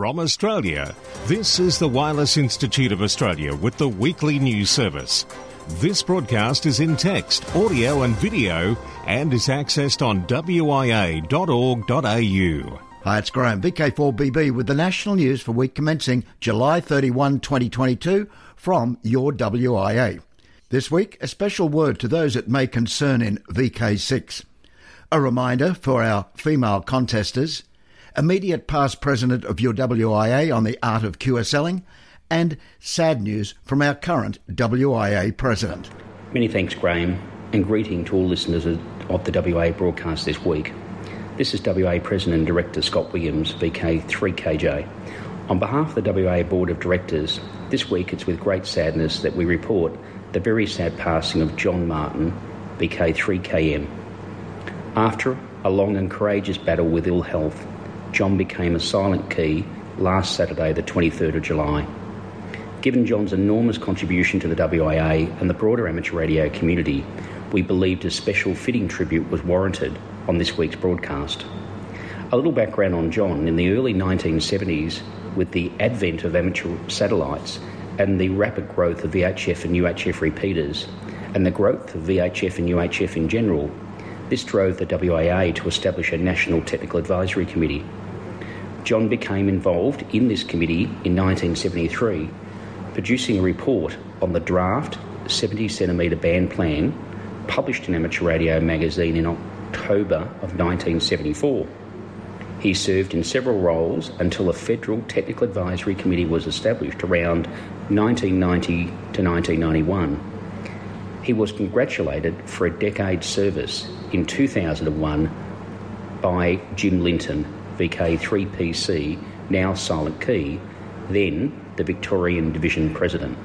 From Australia, this is the Wireless Institute of Australia with the weekly news service. This broadcast is in text, audio, and video and is accessed on wia.org.au. Hi, it's Graham, VK4BB, with the national news for week commencing July 31, 2022, from your WIA. This week, a special word to those it may concern in VK6. A reminder for our female contesters, immediate past president of your WIA on the art of QSLing, and sad news from our current WIA president. Many thanks, Graham, and greeting to all listeners of the WIA broadcast this week. This is WIA President and Director Scott Williams, VK3KJ. On behalf of the WIA Board of Directors, this week it's with great sadness that we report the very sad passing of John Martin, VK3KM. After a long and courageous battle with ill health, John became a silent key last Saturday, the 23rd of July. Given John's enormous contribution to the WIA and the broader amateur radio community, we believed a special fitting tribute was warranted on this week's broadcast. A little background on John in the early 1970s, with the advent of amateur satellites and the rapid growth of VHF and UHF repeaters, and the growth of VHF and UHF in general, this drove the WIA to establish a National Technical Advisory Committee. John became involved in this committee in 1973, producing a report on the draft 70 centimetre band plan published in Amateur Radio magazine in October of 1974. He served in several roles until a Federal Technical Advisory Committee was established around 1990 to 1991. He was congratulated for a decade's service in 2001 by Jim Linton, VK3PC, now Silent Key, then the Victorian Division President.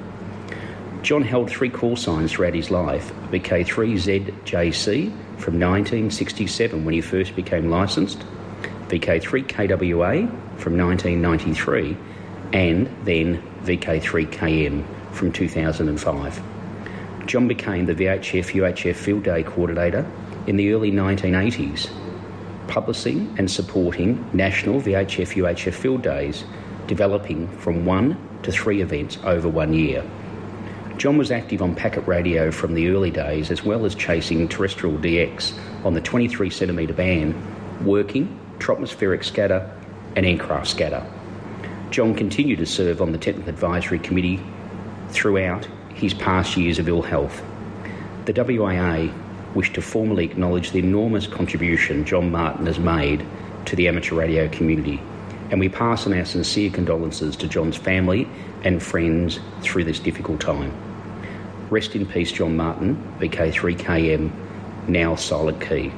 John held three call signs throughout his life VK3ZJC from 1967 when he first became licensed, VK3KWA from 1993, and then VK3KM from 2005. John became the VHF UHF Field Day Coordinator in the early 1980s, publishing and supporting national VHF UHF Field Days, developing from one to three events over one year. John was active on packet radio from the early days as well as chasing terrestrial DX on the 23 centimetre band, working tropospheric scatter and aircraft scatter. John continued to serve on the Technical Advisory Committee throughout his past years of ill health. The WIA wish to formally acknowledge the enormous contribution John Martin has made to the amateur radio community, and we pass on our sincere condolences to John's family and friends through this difficult time. Rest in peace, John Martin, VK3KM, now Silent Key.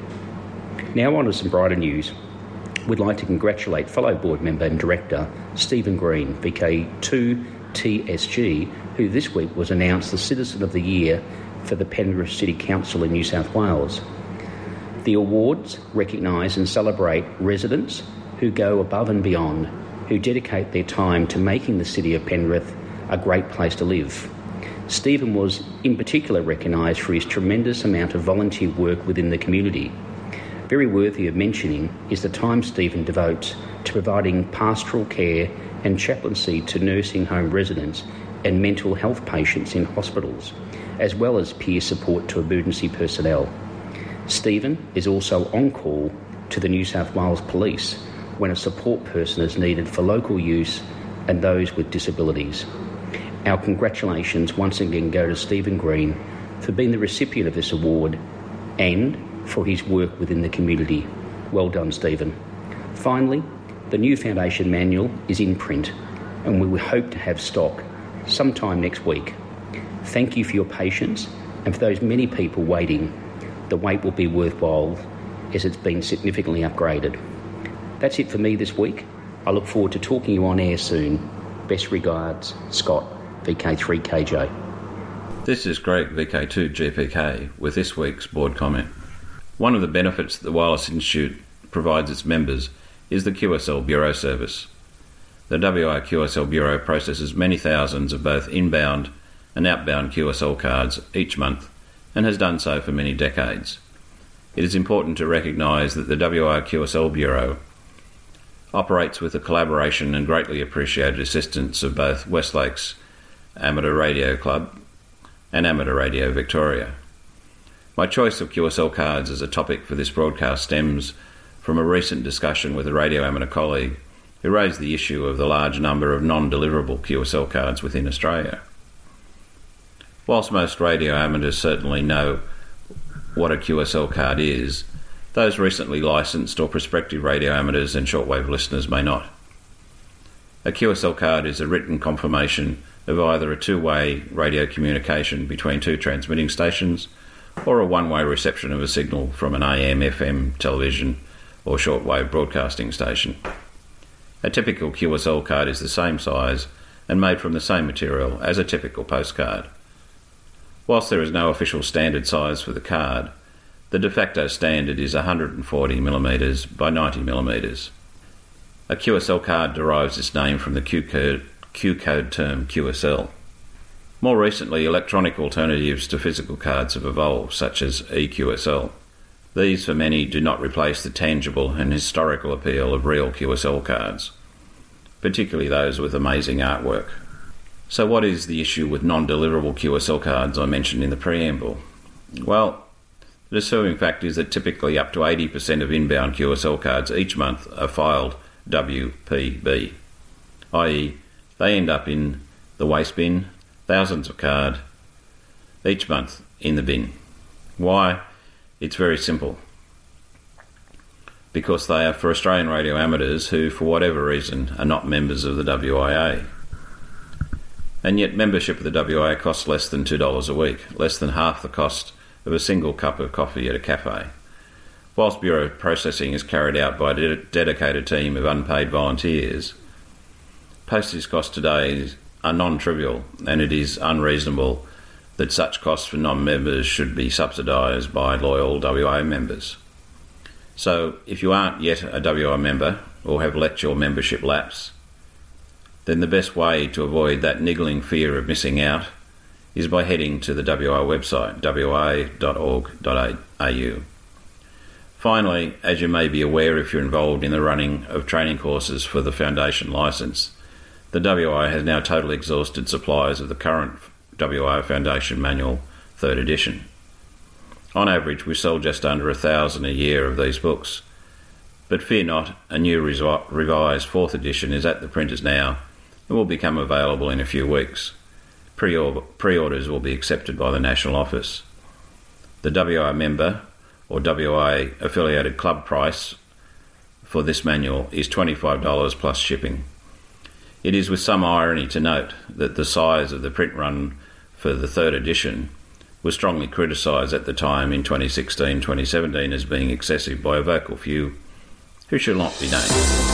Now on to some brighter news. We'd like to congratulate fellow board member and director Stephen Green, VK2TSG, who this week was announced the Citizen of the Year for the Penrith City Council in New South Wales. The awards recognise and celebrate residents who go above and beyond, who dedicate their time to making the city of Penrith a great place to live. Stephen was in particular recognised for his tremendous amount of volunteer work within the community. Very worthy of mentioning is the time Stephen devotes to providing pastoral care and chaplaincy to nursing home residents and mental health patients in hospitals, as well as peer support to emergency personnel. Stephen is also on call to the New South Wales Police when a support person is needed for local use and those with disabilities. Our congratulations once again go to Stephen Green for being the recipient of this award and for his work within the community. Well done, Stephen. Finally, the new Foundation manual is in print and we hope to have stock sometime next week. Thank you for your patience and for those many people waiting. The wait will be worthwhile as it's been significantly upgraded. That's it for me this week. I look forward to talking you on air soon. Best regards, Scott, VK3KJ. This is Greg, VK2GPK, with this week's board comment. One of the benefits that the Wireless Institute provides its members is the QSL Bureau service. The WI QSL Bureau processes many thousands of both inbound and outbound QSL cards each month and has done so for many decades. It is important to recognise that the WI QSL Bureau operates with the collaboration and greatly appreciated assistance of both Westlakes Amateur Radio Club and Amateur Radio Victoria. My choice of QSL cards as a topic for this broadcast stems from a recent discussion with a radio amateur colleague who raised the issue of the large number of non deliverable QSL cards within Australia. Whilst most radio amateurs certainly know what a QSL card is, those recently licensed or prospective radio amateurs and shortwave listeners may not. A QSL card is a written confirmation of either a two way radio communication between two transmitting stations or a one way reception of a signal from an AM, FM, television, or shortwave broadcasting station. A typical QSL card is the same size and made from the same material as a typical postcard. Whilst there is no official standard size for the card, the de facto standard is 140mm by 90mm. A QSL card derives its name from the Q code, Q code term QSL. More recently, electronic alternatives to physical cards have evolved, such as EQSL. These, for many, do not replace the tangible and historical appeal of real QSL cards, particularly those with amazing artwork. So, what is the issue with non deliverable QSL cards I mentioned in the preamble? Well, the disturbing fact is that typically up to 80% of inbound QSL cards each month are filed WPB, i.e., they end up in the waste bin, thousands of card each month in the bin. Why? It's very simple. Because they are for Australian radio amateurs who, for whatever reason, are not members of the WIA. And yet, membership of the WIA costs less than $2 a week, less than half the cost of a single cup of coffee at a cafe. Whilst bureau processing is carried out by a dedicated team of unpaid volunteers, postage costs today are non trivial and it is unreasonable that such costs for non members should be subsidised by loyal WIA members. So, if you aren't yet a WIA member or have let your membership lapse, then the best way to avoid that niggling fear of missing out is by heading to the WIA website, wia.org.au. Finally, as you may be aware if you're involved in the running of training courses for the Foundation licence, the WIA has now totally exhausted supplies of the current WIA Foundation Manual, 3rd edition. On average, we sell just under a thousand a year of these books. But fear not, a new revised 4th edition is at the printers now and will become available in a few weeks. Pre orders will be accepted by the National Office. The WI member or WIA affiliated club price for this manual is $25 plus shipping. It is with some irony to note that the size of the print run for the third edition was strongly criticised at the time in 2016 2017 as being excessive by a vocal few who shall not be named.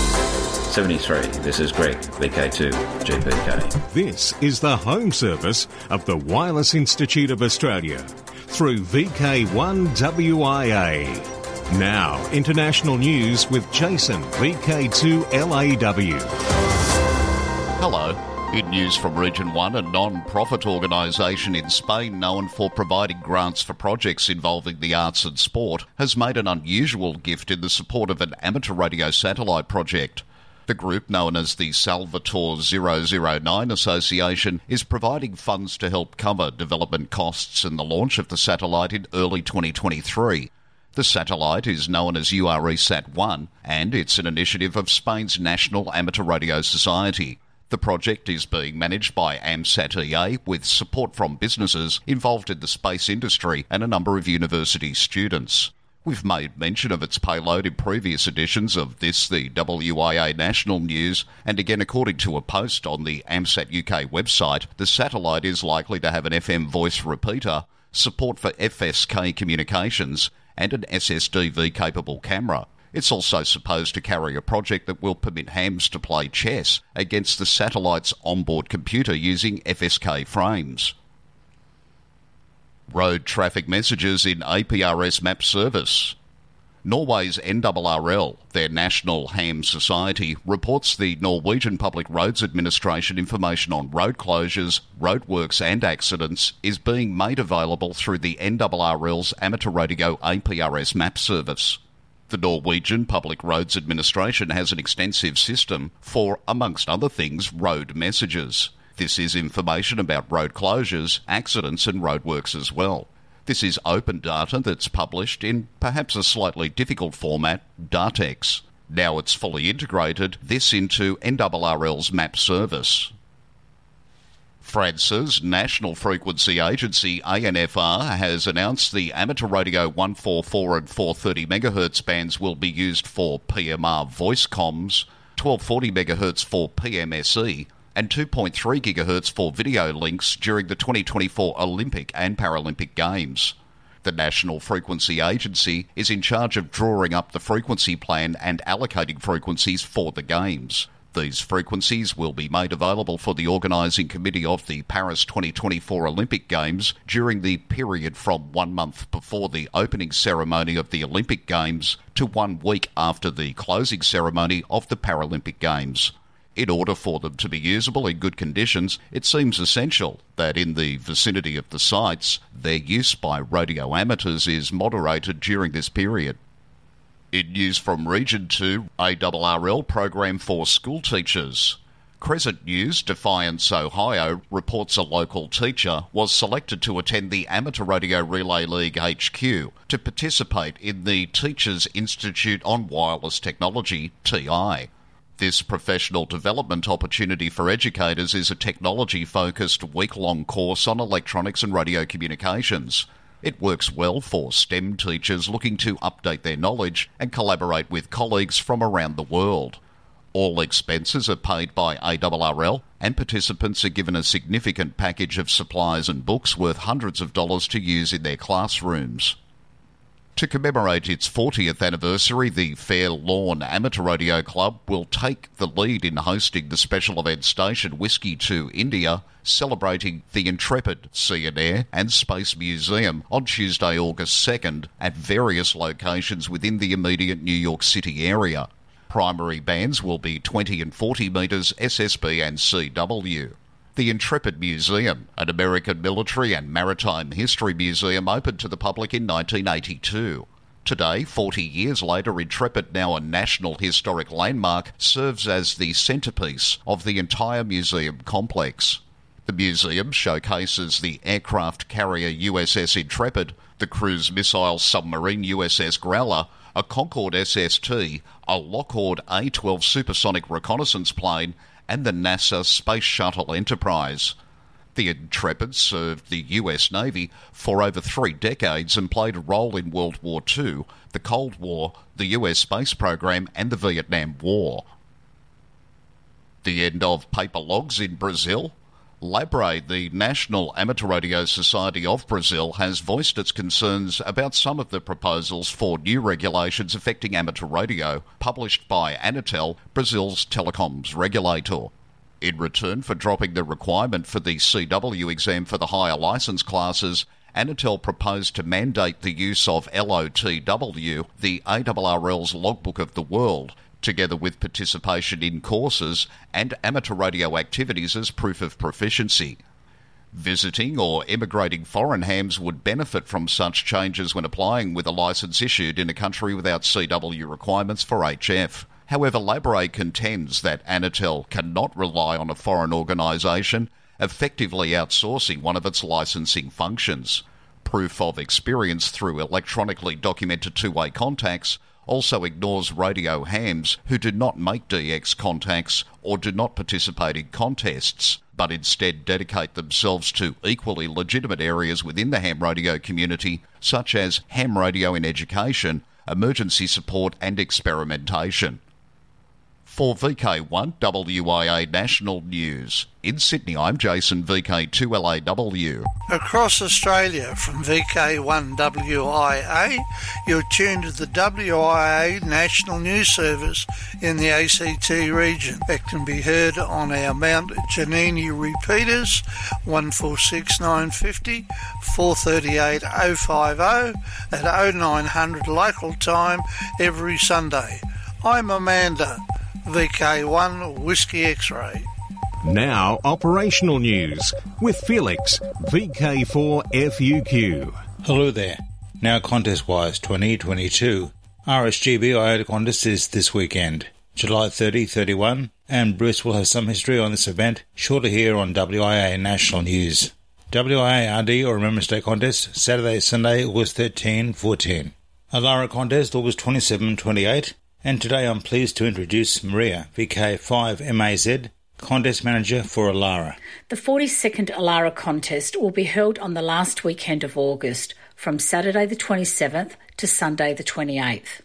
73. This is Greg, VK2, GPK. This is the home service of the Wireless Institute of Australia through VK1WIA. Now, international news with Jason, VK2LAW. Hello. In news from Region 1, a non profit organisation in Spain known for providing grants for projects involving the arts and sport has made an unusual gift in the support of an amateur radio satellite project. The group, known as the Salvator 009 Association, is providing funds to help cover development costs and the launch of the satellite in early 2023. The satellite is known as URESat 1 and it's an initiative of Spain's National Amateur Radio Society. The project is being managed by AMSAT EA with support from businesses involved in the space industry and a number of university students. We've made mention of its payload in previous editions of this, the WIA National News, and again, according to a post on the AMSAT UK website, the satellite is likely to have an FM voice repeater, support for FSK communications, and an SSDV capable camera. It's also supposed to carry a project that will permit hams to play chess against the satellite's onboard computer using FSK frames. Road traffic messages in APRS map service. Norway's NRRL, their national ham society, reports the Norwegian Public Roads Administration information on road closures, roadworks, and accidents is being made available through the NRRL's amateur radio APRS map service. The Norwegian Public Roads Administration has an extensive system for, amongst other things, road messages. This is information about road closures, accidents, and roadworks as well. This is open data that's published in perhaps a slightly difficult format, DATEX. Now it's fully integrated this into NRRL's map service. France's National Frequency Agency, ANFR, has announced the amateur radio 144 and 430 MHz bands will be used for PMR voice comms, 1240 MHz for PMSE, and 2.3 GHz for video links during the 2024 Olympic and Paralympic Games. The National Frequency Agency is in charge of drawing up the frequency plan and allocating frequencies for the Games. These frequencies will be made available for the organising committee of the Paris 2024 Olympic Games during the period from one month before the opening ceremony of the Olympic Games to one week after the closing ceremony of the Paralympic Games. In order for them to be usable in good conditions, it seems essential that in the vicinity of the sites, their use by radio amateurs is moderated during this period. In news from Region 2, ARRL program for school teachers. Crescent News, Defiance, Ohio, reports a local teacher was selected to attend the Amateur Radio Relay League HQ to participate in the Teachers Institute on Wireless Technology, TI. This professional development opportunity for educators is a technology focused week long course on electronics and radio communications. It works well for STEM teachers looking to update their knowledge and collaborate with colleagues from around the world. All expenses are paid by ARRL, and participants are given a significant package of supplies and books worth hundreds of dollars to use in their classrooms. To commemorate its 40th anniversary, the Fair Lawn Amateur Radio Club will take the lead in hosting the special event station Whiskey to India, celebrating the Intrepid Sea and Air and Space Museum on Tuesday, August 2nd at various locations within the immediate New York City area. Primary bands will be 20 and 40 metres SSB and CW. The Intrepid Museum, an American military and maritime history museum, opened to the public in 1982. Today, 40 years later, Intrepid, now a National Historic Landmark, serves as the centrepiece of the entire museum complex. The museum showcases the aircraft carrier USS Intrepid, the cruise missile submarine USS Growler, a Concorde SST, a Lockheed A 12 supersonic reconnaissance plane, and the NASA Space Shuttle Enterprise. The Intrepid served the US Navy for over three decades and played a role in World War II, the Cold War, the US space program, and the Vietnam War. The end of paper logs in Brazil. Labre, the National Amateur Radio Society of Brazil, has voiced its concerns about some of the proposals for new regulations affecting amateur radio, published by Anatel, Brazil's telecoms regulator. In return for dropping the requirement for the CW exam for the higher license classes, Anatel proposed to mandate the use of LOTW, the ARRL's logbook of the world, together with participation in courses and amateur radio activities as proof of proficiency. Visiting or emigrating foreign hams would benefit from such changes when applying with a license issued in a country without CW requirements for HF. However, Labre contends that Anatel cannot rely on a foreign organisation effectively outsourcing one of its licensing functions. Proof of experience through electronically documented two way contacts also ignores radio hams who do not make DX contacts or do not participate in contests, but instead dedicate themselves to equally legitimate areas within the ham radio community, such as ham radio in education, emergency support, and experimentation. For VK1 WIA National News. In Sydney, I'm Jason VK2LAW. Across Australia from VK1WIA, you're tuned to the WIA National News Service in the ACT region. That can be heard on our Mount Ginini repeaters 146950, 438050 at 0900 local time every Sunday. I'm Amanda. VK1 Whiskey X ray. Now, operational news with Felix, VK4FUQ. Hello there. Now, contest wise 2022 RSGB IOTA contest is this weekend, July 30 31, and Bruce will have some history on this event shortly here on WIA National News. WIA RD or Remembrance Day contest, Saturday, Sunday, August 13 14. Alara contest, August 27 28. And today I'm pleased to introduce Maria, VK5MAZ, contest manager for Alara. The 42nd Alara contest will be held on the last weekend of August from Saturday the 27th to Sunday the 28th.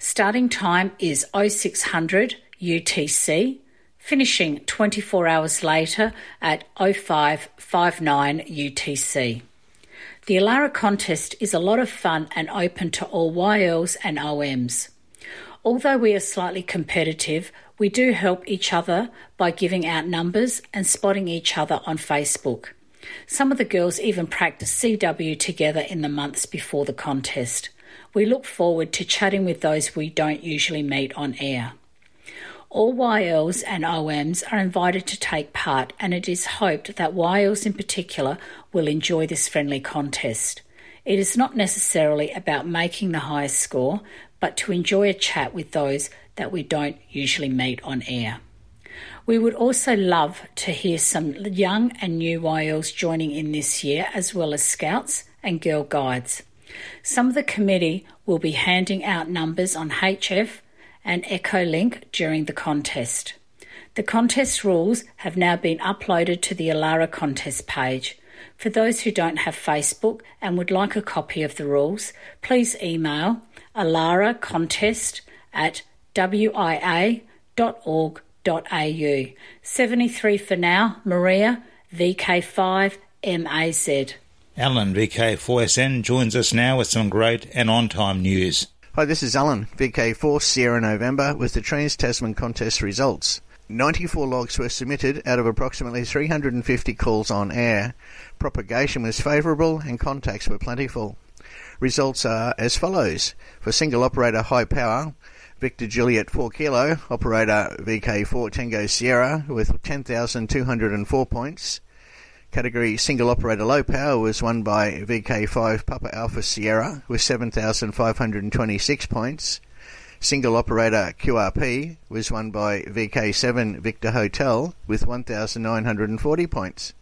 Starting time is 0600 UTC, finishing 24 hours later at 0559 UTC. The Alara contest is a lot of fun and open to all YLs and OMs. Although we are slightly competitive, we do help each other by giving out numbers and spotting each other on Facebook. Some of the girls even practice CW together in the months before the contest. We look forward to chatting with those we don't usually meet on air. All YLs and OMs are invited to take part, and it is hoped that YLs in particular will enjoy this friendly contest. It is not necessarily about making the highest score, but to enjoy a chat with those that we don't usually meet on air. We would also love to hear some young and new YLs joining in this year, as well as scouts and girl guides. Some of the committee will be handing out numbers on HF and Echolink during the contest. The contest rules have now been uploaded to the Alara contest page. For those who don't have Facebook and would like a copy of the rules, please email alaracontest at wia.org.au. 73 for now, Maria, VK5 MAZ. Alan, VK4SN, joins us now with some great and on time news. Hi, this is Alan, VK4 Sierra November, with the Trans Tasman contest results. 94 logs were submitted out of approximately 350 calls on air. Propagation was favourable and contacts were plentiful. Results are as follows. For single operator high power, Victor Juliet 4 Kilo, operator VK4 Tango Sierra with 10,204 points. Category single operator low power was won by VK5 Papa Alpha Sierra with 7,526 points. Single operator QRP was won by VK7 Victor Hotel with 1,940 points.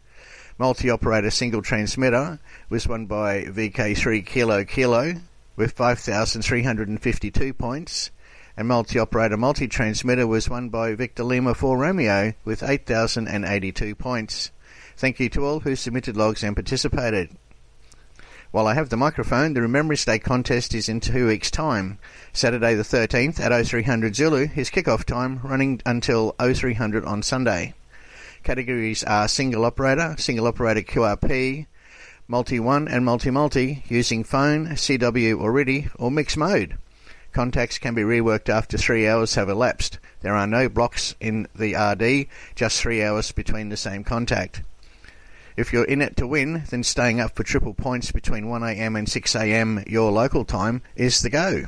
Multi operator single transmitter was won by VK3 Kilo Kilo with 5,352 points. And multi operator multi transmitter was won by Victor Lima 4 Romeo with 8,082 points. Thank you to all who submitted logs and participated. While I have the microphone, the Remembrance Day contest is in two weeks' time. Saturday the 13th at 0300 Zulu is kick-off time, running until 0300 on Sunday. Categories are single operator, single operator QRP, multi-1 and multi-multi using phone, CW or RTTY or mixed mode. Contacts can be reworked after three hours have elapsed. There are no blocks in the RD, just three hours between the same contact. If you're in it to win, then staying up for triple points between 1am and 6am your local time is the go.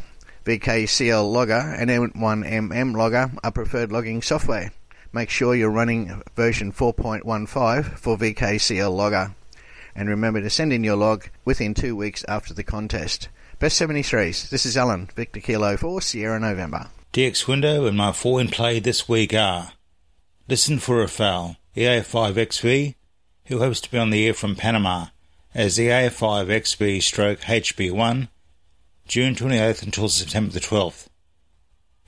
VKCL Logger and N1MM Logger are preferred logging software. Make sure you're running version 4.15 for VKCL Logger. And remember to send in your log within two weeks after the contest. Best 73s, this is Alan, Victor Kilo 4, Sierra November. DX window and my four in play this week are Listen for a Foul, EA5XV, who hopes to be on the air from Panama as the A5XB stroke HB1, June 28th until September the 12th.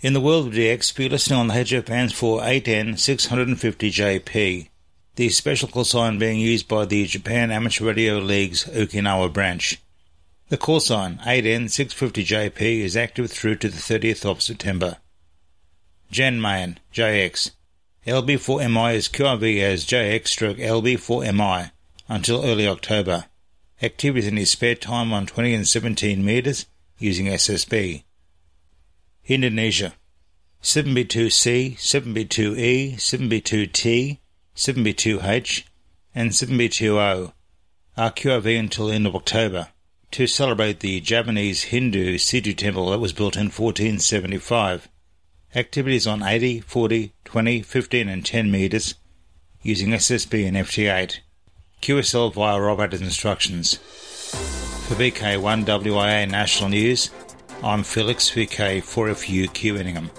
In the world of DX, be listening on the HF for 8N 650JP, the special call sign being used by the Japan Amateur Radio League's Okinawa branch. The call sign 8N 650JP is active through to the 30th of September. Jan Mayen, JX, LB4MI is QRV as JX stroke LB4MI until early October. Activities in his spare time on 20 and 17 metres using SSB. Indonesia 7B2C, 7B2E, 7B2T, 7B2H, and 7B2O are QRV until end of October to celebrate the Japanese Hindu Siddhu temple that was built in 1475 activities on 80, 40, 20, 15 and 10 metres using SSB and FT8. QSL via operator's instructions. For VK1WIA National News, I'm Felix VK for FU Queuingham.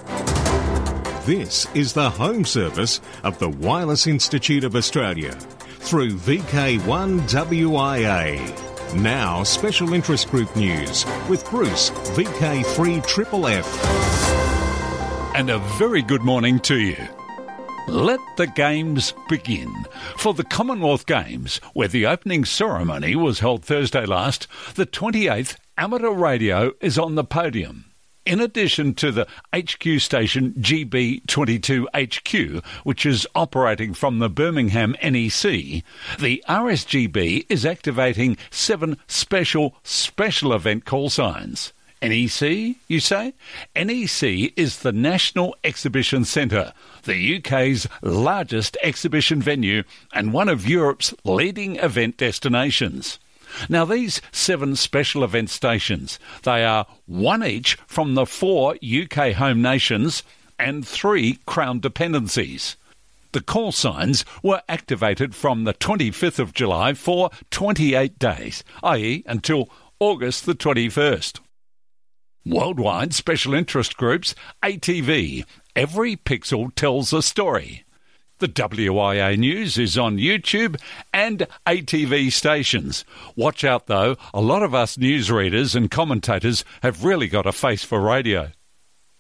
This is the home service of the Wireless Institute of Australia through VK1WIA. Now, special interest group news with Bruce, VK3FFF. And a very good morning to you. Let the games begin. For the Commonwealth Games, where the opening ceremony was held Thursday last, the 28th Amateur Radio is on the podium. In addition to the HQ station GB22HQ, which is operating from the Birmingham NEC, the RSGB is activating seven special special event call signs. NEC, you say? NEC is the National Exhibition Centre, the UK's largest exhibition venue and one of Europe's leading event destinations. Now, these seven special event stations, they are one each from the four UK home nations and three Crown dependencies. The call signs were activated from the 25th of July for 28 days, i.e., until August the 21st. Worldwide Special Interest Groups, ATV. Every pixel tells a story. The WIA News is on YouTube and ATV stations. Watch out though, a lot of us newsreaders and commentators have really got a face for radio.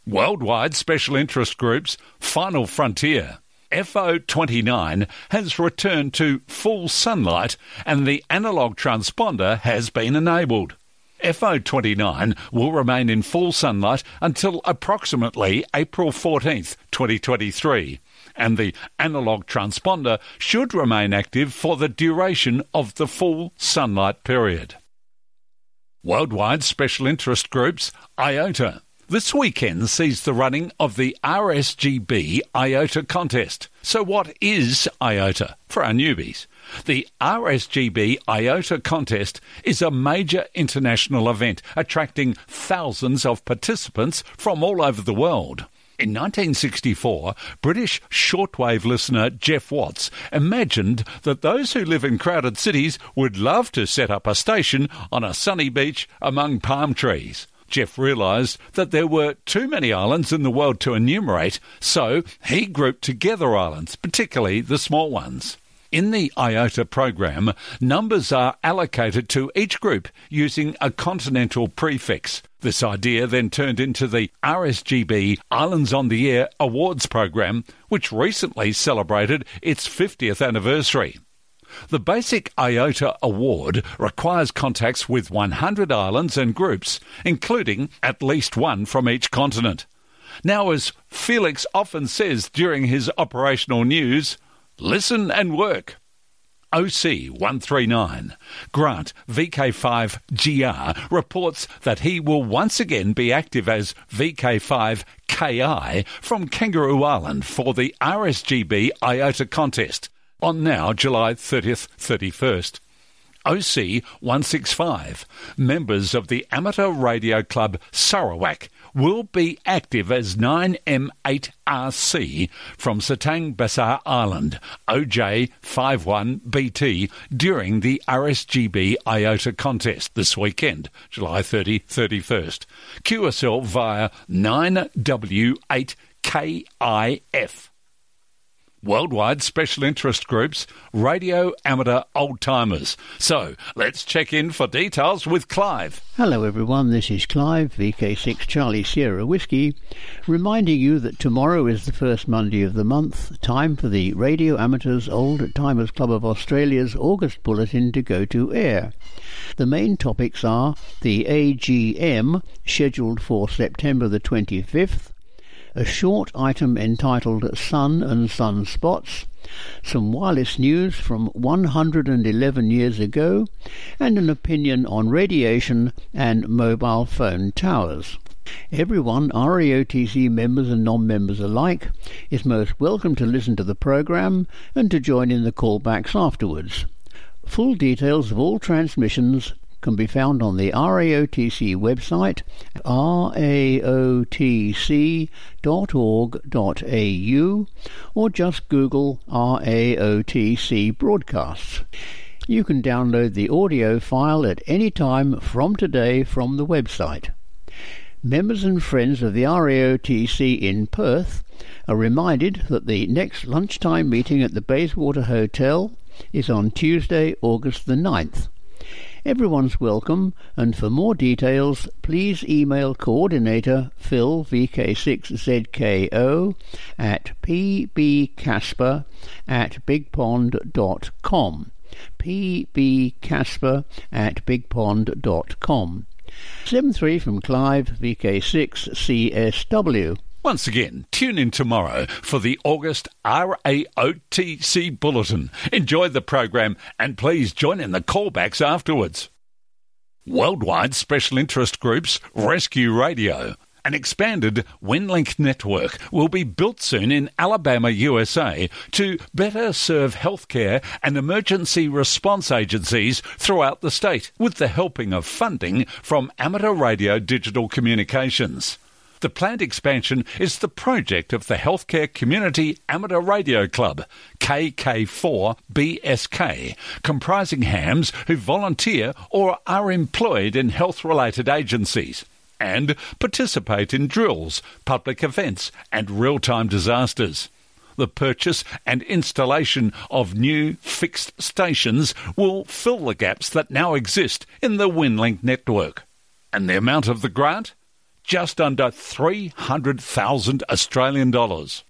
Worldwide Special Interest Groups, Final Frontier. FO29 has returned to full sunlight and the analogue transponder has been enabled. FO29 will remain in full sunlight until approximately April 14th, 2023 and the analog transponder should remain active for the duration of the full sunlight period. Worldwide Special Interest Groups, IOTA. This weekend sees the running of the RSGB IOTA contest. So, what is IOTA for our newbies? The RSGB IOTA contest is a major international event attracting thousands of participants from all over the world. In 1964, British shortwave listener Geoff Watts imagined that those who live in crowded cities would love to set up a station on a sunny beach among palm trees. Geoff realised that there were too many islands in the world to enumerate, so he grouped together islands, particularly the small ones. In the IOTA program, numbers are allocated to each group using a continental prefix. This idea then turned into the RSGB Islands on the Air Awards program, which recently celebrated its 50th anniversary. The basic IOTA award requires contacts with 100 islands and groups, including at least one from each continent. Now, as Felix often says during his operational news, Listen and work. OC 139, Grant VK5GR, reports that he will once again be active as VK5KI from Kangaroo Island for the RSGB IOTA contest on now July 30th 31st. OC 165, members of the Amateur Radio Club Sarawak will be active as 9M8RC from Satang Besar Island, OJ51BT, during the RSGB IOTA contest this weekend, July 30 31st. QSL via 9W8KIF. Worldwide Special Interest Groups, Radio Amateur Old Timers. So let's check in for details with Clive. Hello everyone, this is Clive, VK6 Charlie Sierra Whiskey, reminding you that tomorrow is the first Monday of the month, time for the Radio Amateurs Old Timers Club of Australia's August Bulletin to go to air. The main topics are the AGM, scheduled for September the 25th, a short item entitled Sun and Sunspots, some wireless news from 111 years ago, and an opinion on radiation and mobile phone towers. Everyone, RAOTC members and non-members alike, is most welcome to listen to the program and to join in the callbacks afterwards. Full details of all transmissions can be found on the RAOTC website, at raotc.org.au, or just Google RAOTC broadcasts. You can download the audio file at any time from today from the website. Members and friends of the RAOTC in Perth are reminded that the next lunchtime meeting at the Bayswater Hotel is on Tuesday, August the 9th. Everyone's welcome, and for more details, please email coordinator Phil VK6ZKO at pbcasper at bigpond.com. pbcasper at bigpond.com. 7-3 from Clive, VK6CSW. Once again, tune in tomorrow for the August RAOTC Bulletin. Enjoy the program and please join in the callbacks afterwards. Worldwide Special Interest Groups Rescue Radio. An expanded WinLink network will be built soon in Alabama, USA to better serve healthcare and emergency response agencies throughout the state with the helping of funding from Amateur Radio Digital Communications. The planned expansion is the project of the Healthcare Community Amateur Radio Club, KK4BSK, comprising hams who volunteer or are employed in health related agencies and participate in drills, public events, and real time disasters. The purchase and installation of new fixed stations will fill the gaps that now exist in the WinLink network. And the amount of the grant? Just under 300,000 Australian dollars.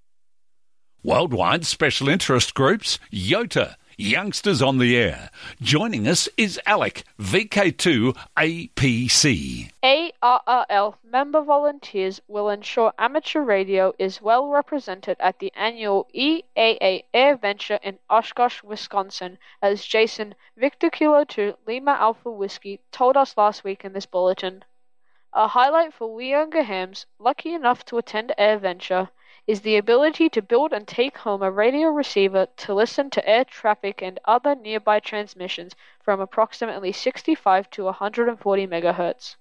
Worldwide special interest groups, YOTA, Youngsters on the Air. Joining us is Alec, VK2 APC. ARRL member volunteers will ensure amateur radio is well represented at the annual EAA Air Venture in Oshkosh, Wisconsin, as Jason Victor Kilo 2 Lima Alpha Whiskey told us last week in this bulletin. A highlight for we younger hams, lucky enough to attend AirVenture, is the ability to build and take home a radio receiver to listen to air traffic and other nearby transmissions from approximately 65 to 140 MHz.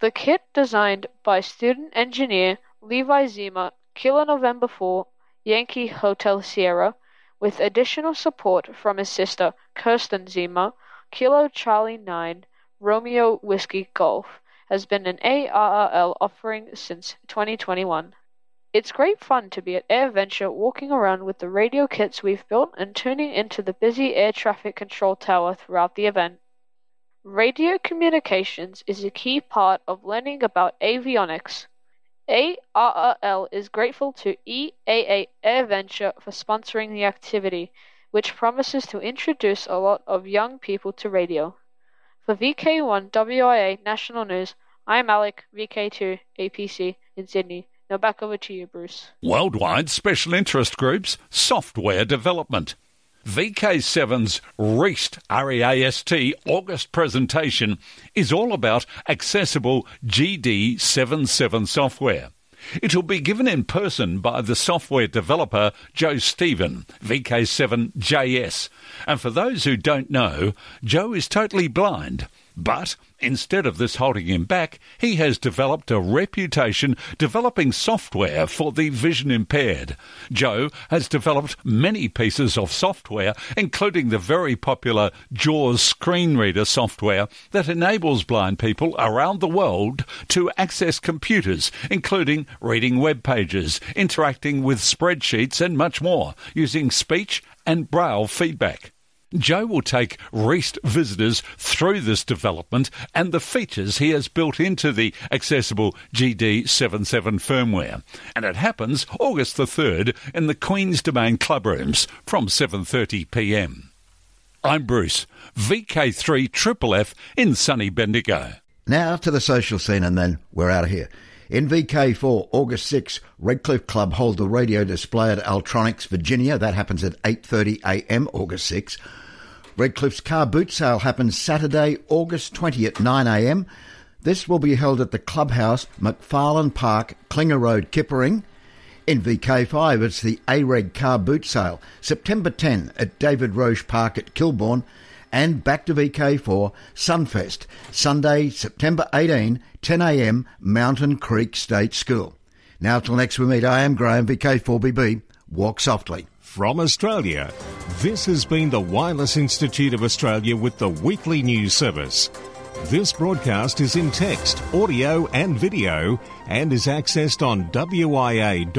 The kit designed by student engineer Levi Zima, Kilo November 4, Yankee Hotel Sierra, with additional support from his sister Kirsten Zima, Kilo Charlie 9, Romeo Whiskey Golf has been an ARRL offering since 2021. It's great fun to be at AirVenture walking around with the radio kits we've built and tuning into the busy air traffic control tower throughout the event. Radio communications is a key part of learning about avionics. ARRL is grateful to EAA AirVenture for sponsoring the activity, which promises to introduce a lot of young people to radio. For VK1 WIA National News, I'm Alec, VK2 APC in Sydney. Now back over to you, Bruce. Worldwide Special Interest Groups Software Development. VK7's REAST, R-E-A-S-T, August presentation is all about accessible GD77 software. It will be given in person by the software developer Joe Stephen, VK7JS. And for those who don't know, Joe is totally blind, but Instead of this holding him back, he has developed a reputation developing software for the vision impaired. Joe has developed many pieces of software, including the very popular JAWS screen reader software that enables blind people around the world to access computers, including reading web pages, interacting with spreadsheets, and much more, using speech and braille feedback. Joe will take REAST visitors through this development and the features he has built into the accessible GD77 firmware. And it happens August the 3rd in the Queen's Domain Clubrooms from 7:30 p.m. I'm Bruce, VK3 Triple F in sunny Bendigo. Now to the social scene and then we're out of here. In VK4, August 6, Redcliffe Club hold the radio display at Altronics, Virginia. That happens at 8.30am, August 6. Redcliffe's car boot sale happens Saturday, August 20 at 9am. This will be held at the Clubhouse, McFarlane Park, Klingner Road, Kippa-Ring. In VK5, it's the AREG car boot sale, September 10 at David Roche Park at Kilburn. And back to VK4, Sunfest, Sunday, September 18, 10am, Mountain Creek State School. Now till next we meet, I am Graham, VK4BB. Walk softly from Australia. This has been the Wireless Institute of Australia with the weekly news service. This broadcast is in text, audio, and video and is accessed on wia.org.au.